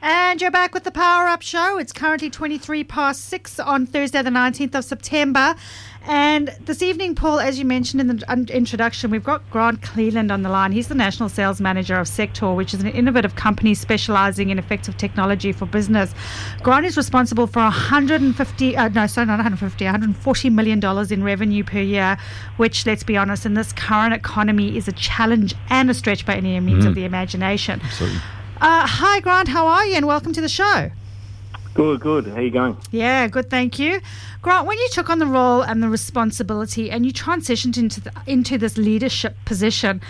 And you're back with the Power Up Show. It's currently 23 past 6 on Thursday, the 19th of September. And this evening, Paul, as you mentioned in the introduction, we've got Grant Cleland on the line. He's the National Sales Manager of Sector, which is an innovative company specializing in effective technology for business. Grant is responsible for 150, uh, no, sorry, not 150, 140 million dollars in revenue per year, which, let's be honest, in this current economy is a challenge and a stretch by any means mm. of the imagination. Absolutely. Uh, hi, Grant. How are you? And welcome to the show. Good, good. How you going? Yeah, good. Thank you, Grant. When you took on the role and the responsibility, and you transitioned into the, into this leadership position,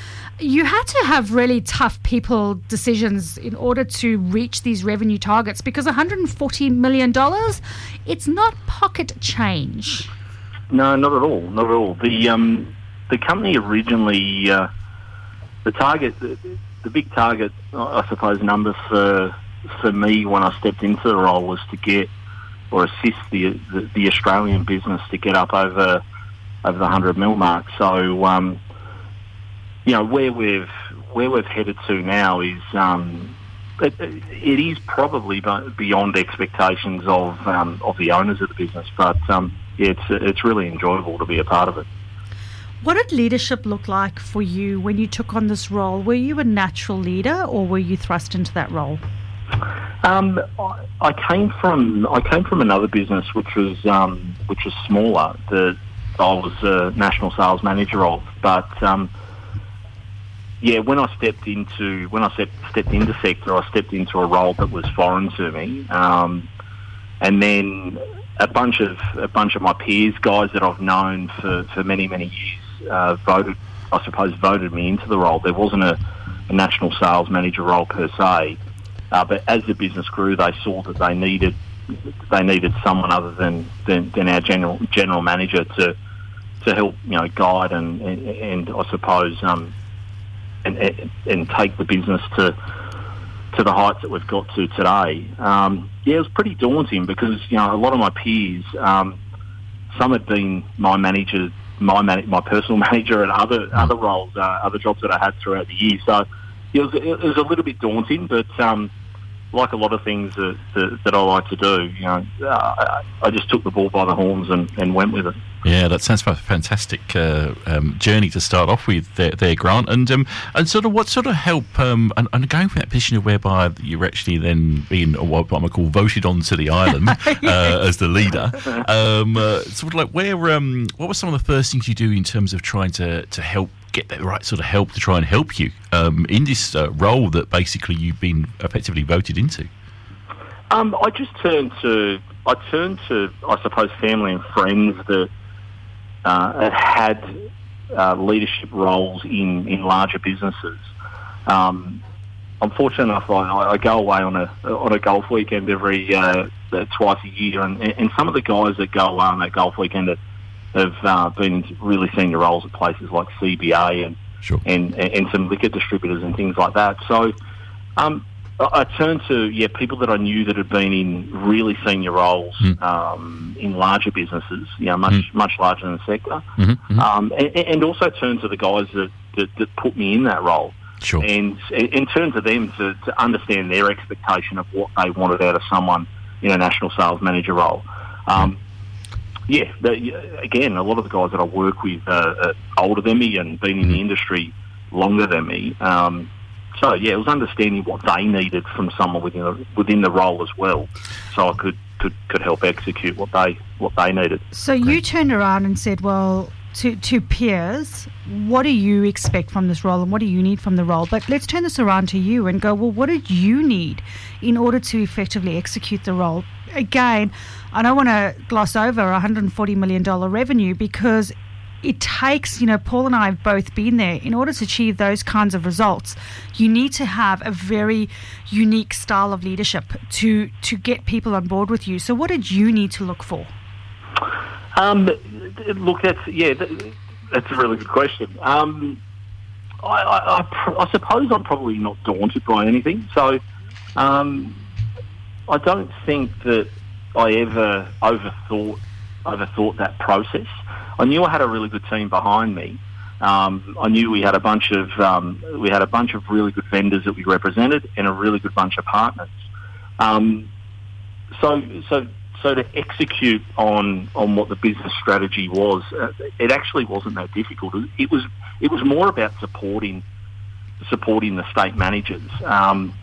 you had to have really tough people decisions in order to reach these revenue targets. Because 140 million dollars, it's not pocket change. No, not at all. Not at all. The um, the company originally, uh, the target, the, the big target, I suppose, number for for me when I stepped into the role was to get or assist the the, the Australian business to get up over over the hundred mil mark. So um, you know where we've where we've headed to now is um, it, it is probably beyond expectations of um, of the owners of the business, but um, it's it's really enjoyable to be a part of it. What did leadership look like for you when you took on this role? Were you a natural leader, or were you thrust into that role? Um, I came from I came from another business which was um, which was smaller that I was a national sales manager of, but um, yeah, when I stepped into when I stepped, stepped into sector, I stepped into a role that was foreign to me, um, and then a bunch of a bunch of my peers, guys that I've known for, for many many years, uh, voted I suppose voted me into the role. There wasn't a, a national sales manager role per se, uh, but as the business grew, they saw that they needed they needed someone other than, than, than our general general manager to to help you know guide and and, and I suppose um, and and take the business to to the heights that we've got to today. Um, yeah, it was pretty daunting because you know a lot of my peers, um, some had been my manager, my man, my personal manager, and other other roles, uh, other jobs that I had throughout the year. So it was, it was a little bit daunting, but um, like a lot of things that, that, that I like to do, you know, uh, I just took the ball by the horns and, and went with it. Yeah, that sounds like a fantastic uh, um, journey to start off with there, there Grant. And um, and sort of what sort of help, um, and, and, going from that position of whereby you're actually then being what I'm call voted onto the island uh, as the leader, um, uh, sort of like where, um, what were some of the first things you do in terms of trying to, to help get the right sort of help to try and help you um, in this uh, role that basically you've been effectively voted into? Um, I just turned to I turned to I suppose family and friends that uh, had uh, leadership roles in, in larger businesses. Um, I'm fortunate enough. I, I, go away on a on a golf weekend every uh, twice a year, and, and some of the guys that go away on that golf weekend are have uh, been in really senior roles at places like CBA and, sure. and and some liquor distributors and things like that. So um, I, turned to yeah people that I knew that had been in really senior roles mm. um, in larger businesses, you know, much mm. much larger than the sector, mm-hmm, mm-hmm. Um, and, and, also turned to the guys that, that, that put me in that role. Sure. And, and turn to them to, to understand their expectation of what they wanted out of someone in a national sales manager role. Um, yeah, the, again, a lot of the guys that I work with are, older than me and been in the mm-hmm. industry longer than me. Um, so yeah, it was understanding what they needed from someone within the, within the role as well, so I could, could could help execute what they what they needed. So you turned around and said, well. To, to peers, what do you expect from this role and what do you need from the role? But let's turn this around to you and go, well, what did you need in order to effectively execute the role? Again, I don't want to gloss over $140 million revenue because it takes, you know, Paul and I have both been there. In order to achieve those kinds of results, you need to have a very unique style of leadership to to get people on board with you. So, what did you need to look for? Um, look, that's yeah, that's a really good question. Um, I, I, I, I, suppose I'm probably not daunted by anything. So, um, I don't think that I ever overthought overthought that process. I knew I had a really good team behind me. Um, I knew we had a bunch of um, we had a bunch of really good vendors that we represented and a really good bunch of partners. Um, so, so, so to execute on on what the business strategy was, uh, it actually wasn't that difficult. It was it was more about supporting supporting the state managers. Um,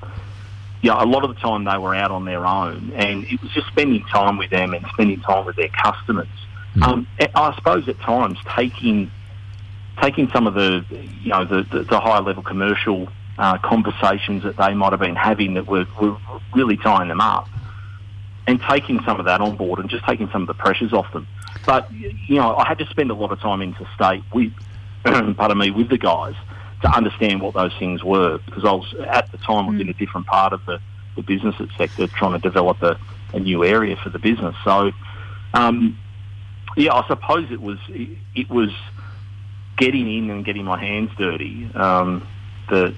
yeah, a lot of the time they were out on their own, and it was just spending time with them and spending time with their customers. Mm. Um, I suppose at times taking taking some of the you know the, the, the higher level commercial uh, conversations that they might have been having that were, were really tying them up, and taking some of that on board and just taking some of the pressures off them. But you know, I had to spend a lot of time interstate with, pardon me, with the guys to understand what those things were because I was at the time was in a mm. different part of the, the business sector trying to develop a, a new area for the business. So, um, yeah, I suppose it was it, it, was getting in and getting my hands dirty um, that,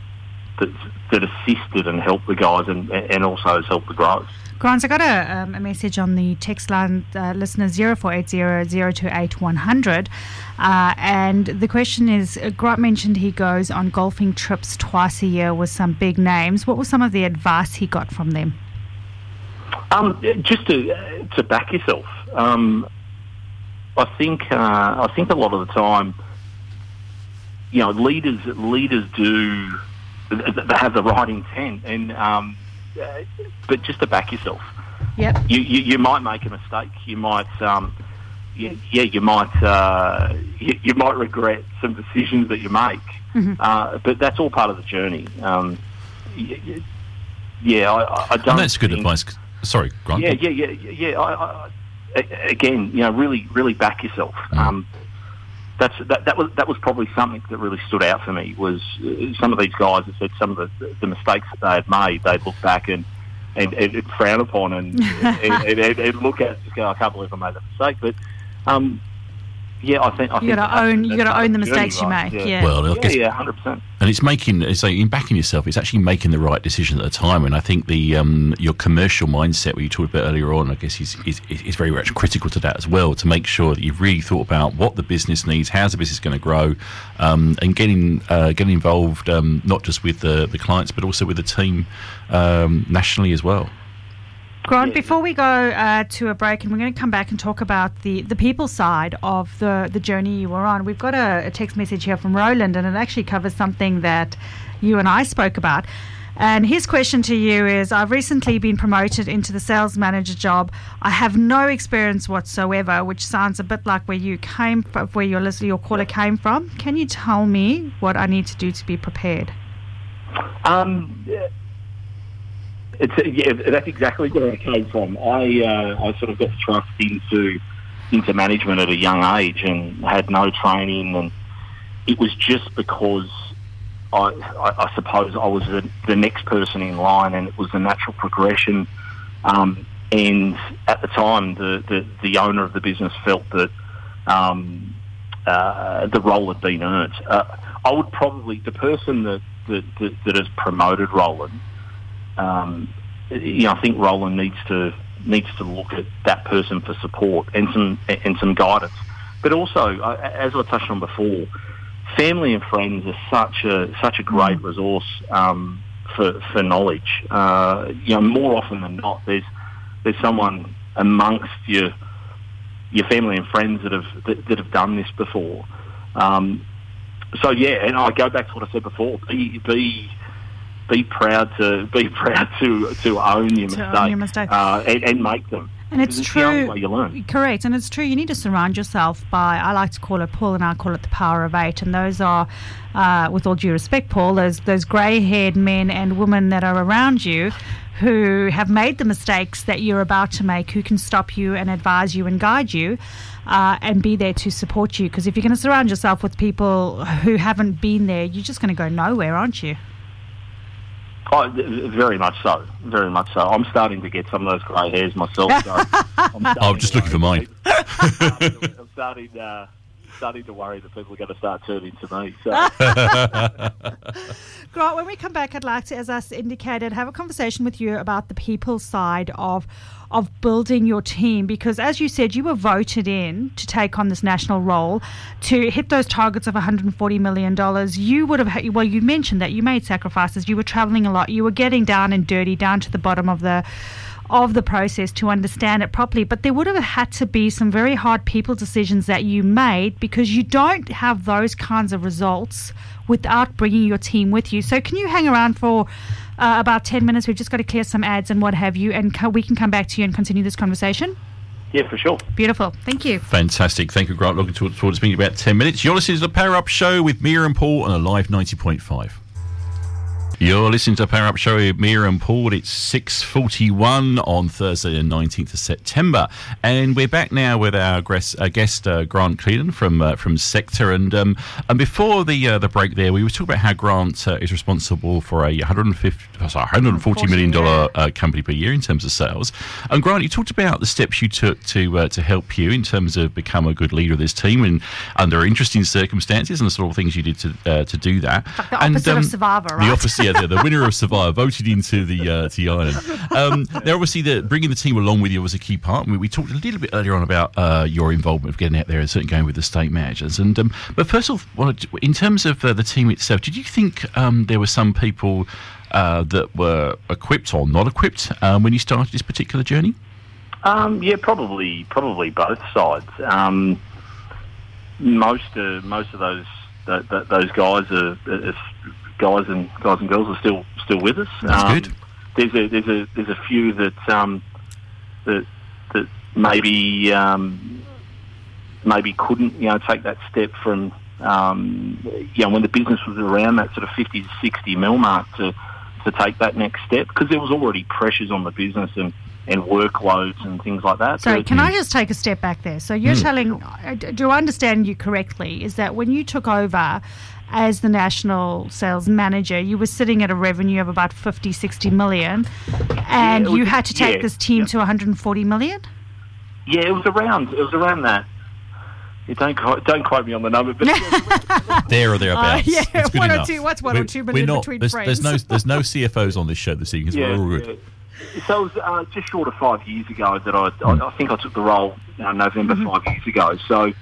that that assisted and helped the guys and and also has helped the growth. Grant, I got a, um, a message on the text line, uh, listener 0480 uh, and the question is uh, Grant mentioned he goes on golfing trips twice a year with some big names. What was some of the advice he got from them? Um, just to, to back yourself. Um, I think uh, I think a lot of the time, you know, leaders leaders do they have the right intent, and um, but just to back yourself. Yep. You, you, you might make a mistake. You might, um, yeah, yeah, you might, uh, you, you, might regret some decisions that you make. Mm-hmm. Uh, but that's all part of the journey. Um, yeah, I, I don't. And that's good think, advice. Sorry, Grant. Yeah, yeah, yeah, yeah. I, I, again, you know, really, really back yourself. Mm. Um, that's that, that was that was probably something that really stood out for me was uh, some of these guys have said some of the, the mistakes that they had made they'd look back and and, and frown upon and, and, and, and, look at just go I can't believe I made that mistake. But um, yeah, I think I you got to own. You got to own the mistakes you make. Yeah. yeah. Well, yeah, yeah, hundred percent. And it's making so in backing yourself. It's actually making the right decision at the time. And I think the um, your commercial mindset, what you talked about earlier on, I guess is, is is very much critical to that as well. To make sure that you've really thought about what the business needs, how's the business going to grow, um, and getting uh, getting involved um, not just with the the clients but also with the team um, nationally as well. Grant, before we go uh, to a break, and we're going to come back and talk about the, the people side of the, the journey you were on, we've got a, a text message here from Roland, and it actually covers something that you and I spoke about. And his question to you is I've recently been promoted into the sales manager job. I have no experience whatsoever, which sounds a bit like where you came from, where your listener, your caller came from. Can you tell me what I need to do to be prepared? Um, it's yeah, that's exactly where I came from. I uh, I sort of got thrust into into management at a young age and had no training, and it was just because I I, suppose I was the, the, next person in line, and it was the natural progression. Um, and at the time, the, the, the owner of the business felt that um, uh, the role had been earned. Uh, I would probably the person that that, that, that has promoted Roland um, you know, I think Roland needs to needs to look at that person for support and some and some guidance. But also, uh, as I touched on before, family and friends are such a such a great resource um, for for knowledge. Uh, you know, more often than not, there's there's someone amongst your your family and friends that have that, that have done this before. Um, so yeah, and I go back to what I said before: be be be proud to be proud to to own your to mistakes, own your mistakes. Uh, and, and, make them. And it's, it's true. Correct, and it's true. You need to surround yourself by. I like to call it Paul, and I call it the power of eight. And those are, uh, with all due respect, Paul, those those grey-haired men and women that are around you, who have made the mistakes that you're about to make, who can stop you and advise you and guide you. Uh, and be there to support you. Because if you're going to surround yourself with people who haven't been there, you're just going to go nowhere, aren't you? Oh, very much so. Very much so. I'm starting to get some of those grey hairs myself. So I'm, I'm, just looking for mine. I'm starting. Uh, starting to worry that people are going to start turning to me. So. Grant, when we come back, I'd like to, as I indicated, have a conversation with you about the people side of of building your team because as you said you were voted in to take on this national role to hit those targets of 140 million dollars you would have well you mentioned that you made sacrifices you were traveling a lot you were getting down and dirty down to the bottom of the of the process to understand it properly. But there would have had to be some very hard people decisions that you made because you don't have those kinds of results without bringing your team with you. So, can you hang around for uh, about 10 minutes? We've just got to clear some ads and what have you, and co- we can come back to you and continue this conversation. Yeah, for sure. Beautiful. Thank you. Fantastic. Thank you, Grant. Looking forward to speaking about 10 minutes. You're listening to the Power Up Show with Mia and Paul on Alive 90.5. You're listening to Power Up Show with Mia and Paul. It's 6.41 on Thursday the 19th of September. And we're back now with our guest, uh, guest uh, Grant Cleland from uh, from Sector. And um, and before the uh, the break there, we were talking about how Grant uh, is responsible for a 150, sorry, 140 million dollar uh, company per year in terms of sales. And Grant, you talked about the steps you took to to help you in terms of become a good leader of this team and under interesting circumstances and the sort of things you did to to do that. Like the opposite and, um, of Survivor, right? The opposite yeah, the, the winner of Survivor voted into the uh, to the island. Um, now, obviously, the, bringing the team along with you was a key part. We, we talked a little bit earlier on about uh, your involvement of getting out there and certainly going with the state managers. And um, but first of all, in terms of uh, the team itself, did you think um, there were some people uh, that were equipped or not equipped um, when you started this particular journey? Um, yeah, probably probably both sides. Um, most uh, most of those those guys are, are guys and guys and girls are still still with us. That's um, good. There's a there's a there's a few that um, that that maybe um, maybe couldn't you know take that step from um, you know when the business was around that sort of 50 to 60 mil mark to to take that next step because there was already pressures on the business and and workloads and things like that. Sorry, can I just take a step back there? So you're mm. telling, do I understand you correctly? Is that when you took over as the national sales manager, you were sitting at a revenue of about 50, 60 million, and yeah, was, you had to take yeah, this team yeah. to 140 million? Yeah, it was around, it was around that. You don't quote, don't quote me on the number, but there or thereabouts. Uh, yeah, one enough. or two. What's one we're, or two million not, between there's, friends? There's no there's no CFOs on this show this evening. Yeah, we're all good. So it was uh, just short of five years ago that I, I, I think I took the role uh, November mm-hmm. five years ago. So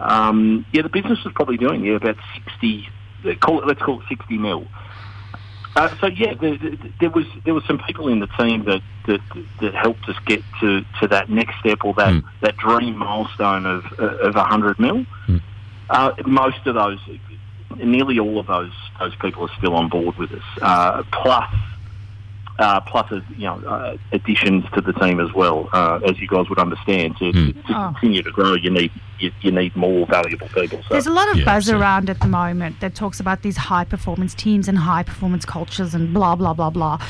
um, yeah, the business was probably doing yeah about sixty call it, let's call it 60 mil. Uh, so yeah, the, the, there was there was some people in the team that, that that helped us get to, to that next step or that, mm. that dream milestone of of 100 mil. Mm. Uh, most of those, nearly all of those those people are still on board with us. Uh, plus uh, plus you know uh, additions to the team as well. Uh, as you guys would understand, to, mm. to, to oh. continue to grow, you need you, you need more valuable people. So. There's a lot of yeah, buzz so. around at the moment that talks about these high performance teams and high performance cultures and blah blah blah blah.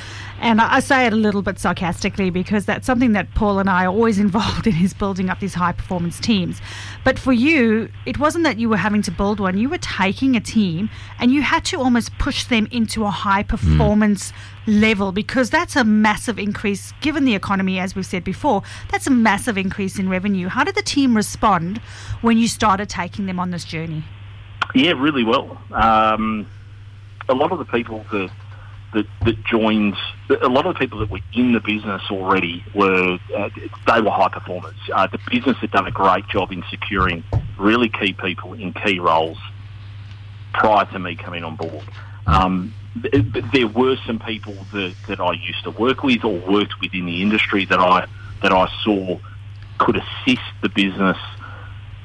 And I, I say it a little bit sarcastically because that's something that Paul and I are always involved in is building up these high performance teams. But for you, it wasn't that you were having to build one. You were taking a team and you had to almost push them into a high performance. Mm level because that's a massive increase given the economy as we've said before that's a massive increase in revenue how did the team respond when you started taking them on this journey? Yeah really well. Um, a lot of the people that, that, that joined a lot of the people that were in the business already were uh, they were high performers. Uh, the business had done a great job in securing really key people in key roles prior to me coming on board. Um, there were some people that, that I used to work with or worked with in the industry that I that I saw could assist the business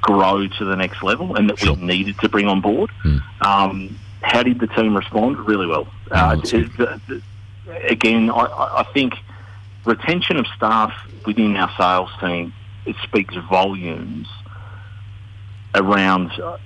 grow to the next level and that sure. we needed to bring on board. Mm. Um, how did the team respond? Really well. Uh, the, the, again, I, I, think retention of staff within our sales team it speaks volumes around. Uh,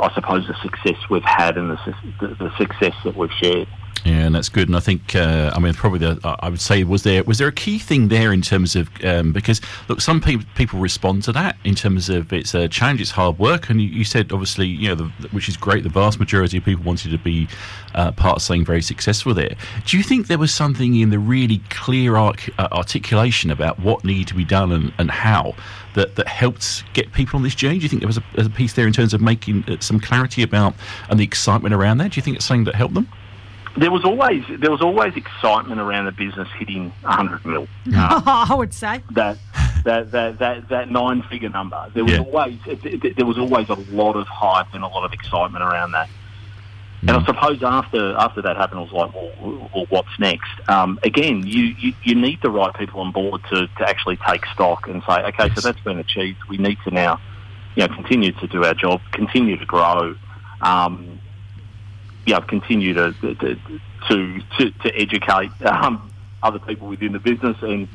I suppose the success we've had and the, the, the success that we've shared. Yeah, and that's good. And I think, uh, I mean, probably the, I would say, was there was there a key thing there in terms of um, because look, some people people respond to that in terms of it's a challenge, it's hard work, and you, you said obviously, you know, the, which is great. The vast majority of people wanted to be uh, part of something very successful there. Do you think there was something in the really clear arc, uh, articulation about what needed to be done and, and how that, that helped get people on this journey? Do you think there was a, a piece there in terms of making uh, some clarity about and the excitement around that? Do you think it's something that helped them? There was always there was always excitement around the business hitting 100 mil. Uh, I would say that that that that, that nine figure number. There was Yeah. always there was always a lot of hype and a lot of excitement around that. And I suppose after after that happened, I was like, well, well what's next? Um, again, you, you, you need the right people on board to, to actually take stock and say, okay, Yes. so that's been achieved. We need to now, you know, continue to do our job, continue to grow, um, you know, continue to to to, to, to educate um, other people within the business and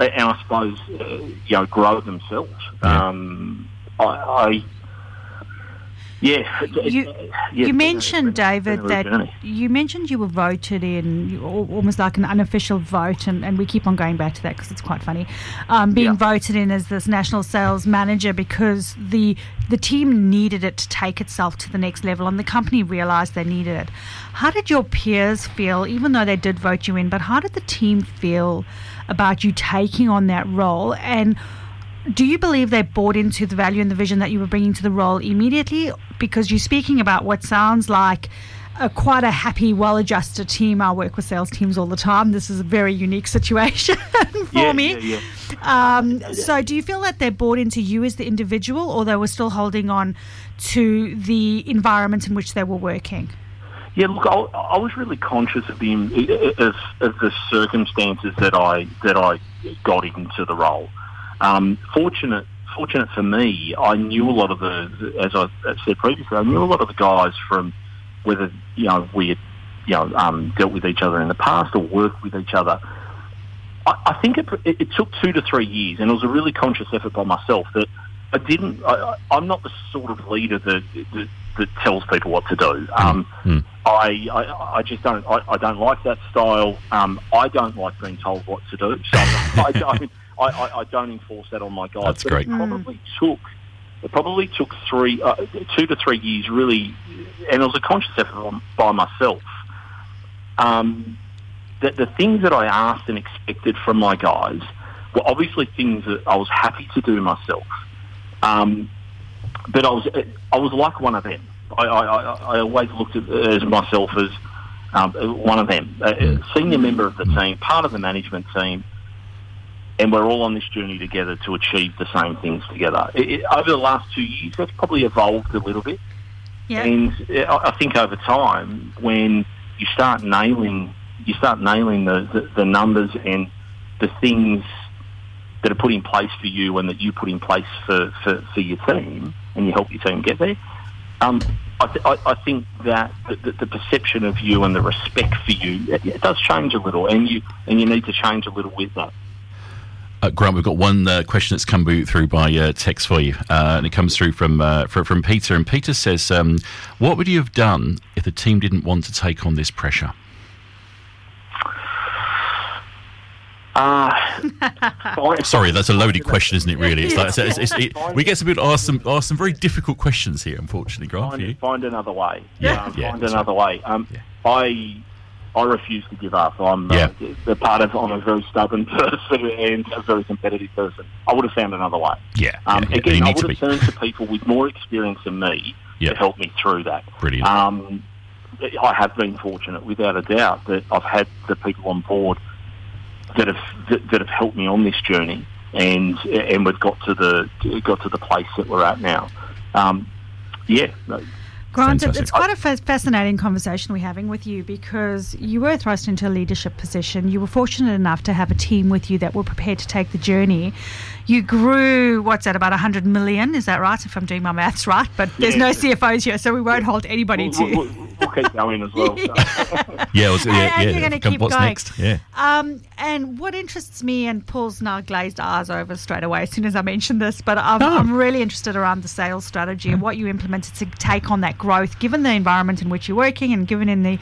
and I suppose uh, you know grow themselves. Yeah. Um, I, I it- You- it's you mentioned, David, been a real that journey. you mentioned you were voted in, almost like an unofficial vote, and, and we keep on going back to that because it's quite funny. Um, being Yeah. voted in as this national sales manager because the the team needed it to take itself to the next level, and the company realised they needed it. How did your peers feel, even though they did vote you in? But how did the team feel about you taking on that role and? Do you believe they bought into the value and the vision that you were bringing to the role immediately? Because you're speaking about what sounds like a quite a happy, well-adjusted team. I work with sales teams all the time. This is a very unique situation for yeah, me. Yeah, yeah. Um, so, do you feel that they bought into you as the individual, or they were still holding on to the environment in which they were working? Yeah, look, I, I was really conscious of the of, of the circumstances that I that I got into the role. Um, fortunate, fortunate for me, I knew a lot of the, as I said previously, I knew a lot of the guys from whether you know we had you know um, dealt with each other in the past or worked with each other. I, I think it, it, it took two to three years, and it was a really conscious effort by myself that I didn't. I, I- I'm not the sort of leader that that, that tells people what to do. Um, Mm. I, I I just don't I, I don't like that style. Um, I don't like being told what to do, so I don't I, I, I don't enforce that on my guys. That's But great. It probably took it probably took three uh, two to three years really, and it was a conscious effort on, by myself. Um, that the things that I asked and expected from my guys were obviously things that I was happy to do myself. Um, but I was I was like one of them. I, I, I always looked at as myself as um, one of them, a a senior member of the team, part of the management team, and we're all on this journey together to achieve the same things together. It, it, over the last two years, that's probably evolved a little bit, Yeah. and I I think over time, when you start nailing, you start nailing the, the, the numbers and the things that are put in place for you and that you put in place for, for, for your team, and you help your team get there. Um, I, th- I, I think that the, the, the perception of you and the respect for you it, it does change a little, and you and you need to change a little with that. Uh, Grant, we've got one uh, question that's come through by uh, text for you, uh, and it comes through from uh, from, from Peter. And Peter says, um, "What would you have done if the team didn't want to take on this pressure?" Uh, Sorry, that's a loaded question, isn't it? Really, it's like it's, it's, it, we get able to ask some ask some very difficult questions here. Unfortunately, Grant, find, find another way. Yeah. Um, Yeah, find another way. Um, Yeah. I I refuse to give up. I'm Yeah. uh, the part of I'm a very stubborn person and a very competitive person. I would have found another way. Yeah, Um, yeah, again, I would have turned to people with more experience than me Yeah. to help me through that. brilliant. Um, I have been fortunate, without a doubt, that I've had the people on board that have that, that have helped me on this journey, and and we've got to the got to the place that we're at now. Um, yeah, Grant, Fantastic. it's quite a fascinating conversation we're having with you because you were thrust into a leadership position. You were fortunate enough to have a team with you that were prepared to take the journey. You grew, what's that, about 100 million? Is that right? If I'm doing my maths right. But there's Yeah. no CFOs here, so we won't hold anybody we, to. we, we'll keep going as well. So. Yeah, it yeah, And- and yeah. you're gonna keep What's going. next? Yeah. Um, and what interests me, and Paul's now glazed eyes over straight away as soon as I mentioned this, but I'm, Oh. I'm really interested around the sales strategy and what you implemented to take on that growth, given the environment in which you're working and given in the,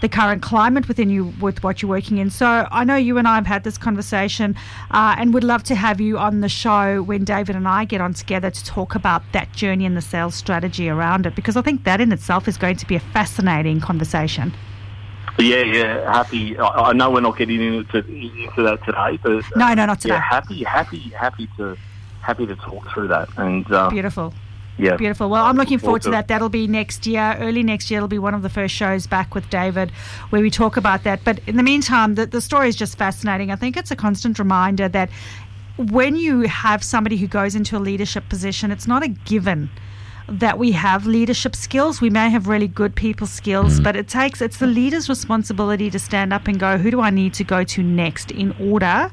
the current climate within you with what you're working in. So I know you and I have had this conversation, uh, and would love to have you on the show when David and I get on together to talk about that journey and the sales strategy around it, because I think that in itself is going to be a fascinating conversation. Yeah, yeah. Happy. I, I know we're not getting into, into that today, but No, no, not today. Yeah, happy, happy, happy to happy to talk through that. And uh, Beautiful. yeah, Beautiful. Well, I'm looking forward to that. That'll be next year, early next year. It'll be one of the first shows back with David where we talk about that. But in the meantime, the, the story is just fascinating. I think it's a constant reminder that when you have somebody who goes into a leadership position, it's not a given that we have leadership skills. We may have really good people skills, but it takes it's the leader's responsibility to stand up and go, who do I need to go to next in order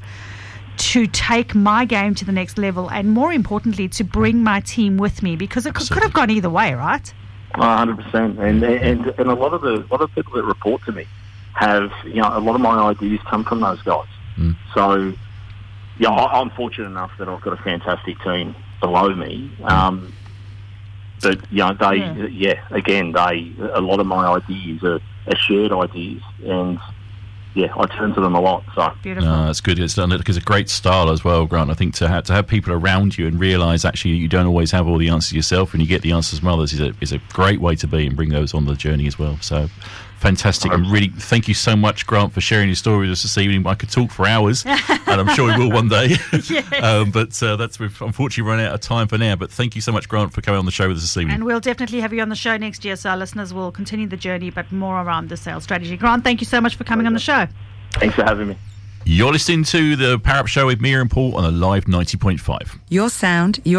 to take my game to the next level and more importantly to bring my team with me because it could, could have gone either way, right? hundred percent. And and and a lot of the a lot of people that report to me have you know a lot of my ideas come from those guys. Mm. So yeah, I, I'm fortunate enough that I've got a fantastic team below me. Um, but you know, they Yeah. yeah. again, they a lot of my ideas are, are shared ideas, and yeah, I turn to them a lot. So Beautiful. No, that's good. It's done because a great style as well, Grant. I think to have to have people around you and realise actually you don't always have all the answers yourself, and you get the answers from others is a is a great way to be and bring those on the journey as well. So fantastic and really thank you so much, Grant, for sharing your story with us this evening. I could talk for hours, and I'm sure we will one day. um, but uh, that's we've unfortunately run out of time for now. But thank you so much, Grant, for coming on the show with us this evening. and we'll definitely have you on the show next year, so our listeners will continue the journey, but more around the sales strategy. Grant, thank you so much for coming on the show. thanks for having me. You're listening to the Power Up Show with Mia and Paul on Alive 90.5. Your sound, your